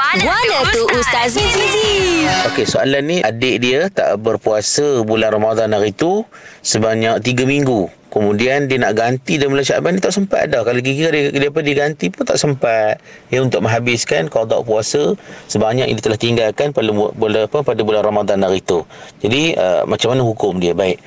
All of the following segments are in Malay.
Guana tu Ustaz Mizi. Okey, soalan ni adik dia tak berpuasa bulan Ramadan hari tu sebanyak 3 minggu. Kemudian dia nak ganti dalam bulan Syaban ni tak sempat dah. Kalau kira dia, dia apa diganti pun tak sempat. Ya untuk menghabiskan qada puasa sebanyak yang dia telah tinggalkan pada bulan apa pada bulan Ramadan hari tu. Jadi uh, macam mana hukum dia? Baik.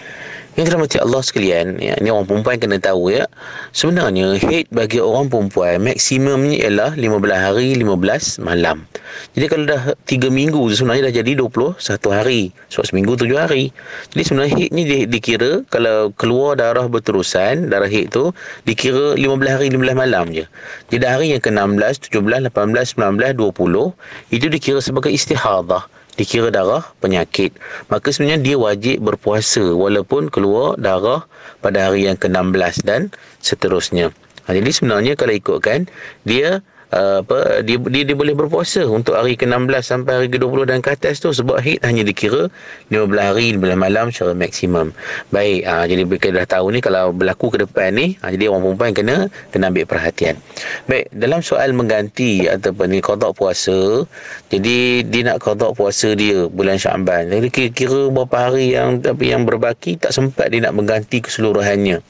Yang dirahmati Allah sekalian, ya, ni orang perempuan kena tahu ya. Sebenarnya haid bagi orang perempuan maksimumnya ialah 15 hari 15 malam. Jadi kalau dah 3 minggu sebenarnya dah jadi 21 hari. Sebab seminggu 7 hari. Jadi sebenarnya haid ni di, dikira kalau keluar darah berterusan, darah haid tu dikira 15 hari 15 malam je. Jadi hari yang ke-16, 17, 18, 19, 20 itu dikira sebagai istihadah dikira darah penyakit. Maka sebenarnya dia wajib berpuasa walaupun keluar darah pada hari yang ke-16 dan seterusnya. Ha, jadi sebenarnya kalau ikutkan dia Uh, apa dia, dia dia boleh berpuasa untuk hari ke-16 sampai hari ke-20 dan ke atas tu sebab haid hanya dikira 15 hari 15 malam secara maksimum. Baik, uh, jadi kita dah tahu ni kalau berlaku ke depan ni, uh, jadi orang perempuan kena kena ambil perhatian. Baik, dalam soal mengganti ataupun ni qada puasa, jadi dia nak qada puasa dia bulan Syaban. Jadi kira-kira berapa hari yang tapi yang berbaki tak sempat dia nak mengganti keseluruhannya.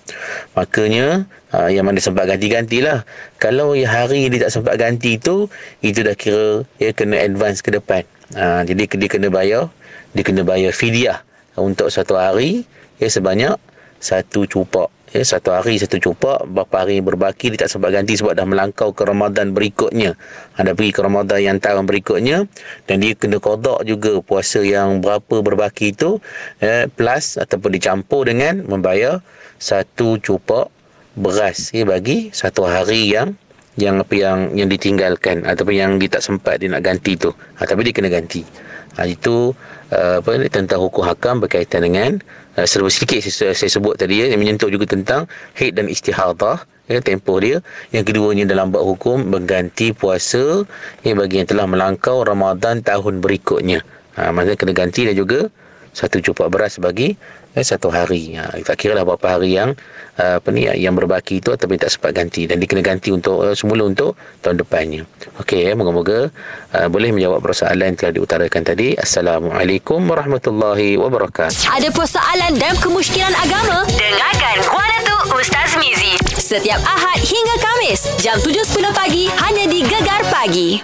Makanya uh, yang mana sempat ganti-gantilah. Kalau ya hari dia tak sempat ganti tu, itu dah kira ya kena advance ke depan. Uh, jadi dia kena bayar, dia kena bayar fidyah untuk satu hari ya sebanyak satu cupak. Ya, satu hari satu cupak Berapa hari berbaki Dia tak sempat ganti Sebab dah melangkau ke Ramadan berikutnya Ada pergi ke Ramadan yang tahun berikutnya Dan dia kena kodak juga Puasa yang berapa berbaki itu eh, Plus Ataupun dicampur dengan Membayar Satu cupak beras ya, bagi satu hari yang yang apa yang yang ditinggalkan ataupun yang dia tak sempat dia nak ganti tu. Ha, tapi dia kena ganti. Ha, itu uh, apa ni tentang hukum hakam berkaitan dengan uh, serba sedikit saya, saya sebut tadi ya, yang menyentuh juga tentang haid dan istihadah ya, tempoh dia. Yang keduanya dalam bab hukum mengganti puasa ya, bagi yang telah melangkau Ramadan tahun berikutnya. Ha, maksudnya kena ganti dan juga satu cupak beras bagi eh, satu hari. Ha, tak kira lah berapa hari yang uh, apa ni yang berbaki itu atau tak sempat ganti dan dikena ganti untuk uh, semula untuk tahun depannya. Okey, eh, moga-moga uh, boleh menjawab persoalan yang telah diutarakan tadi. Assalamualaikum warahmatullahi wabarakatuh. Ada persoalan dan kemusykilan agama? Dengarkan Guana tu Ustaz Mizi. Setiap Ahad hingga Kamis, jam 7.10 pagi, hanya di Gegar Pagi.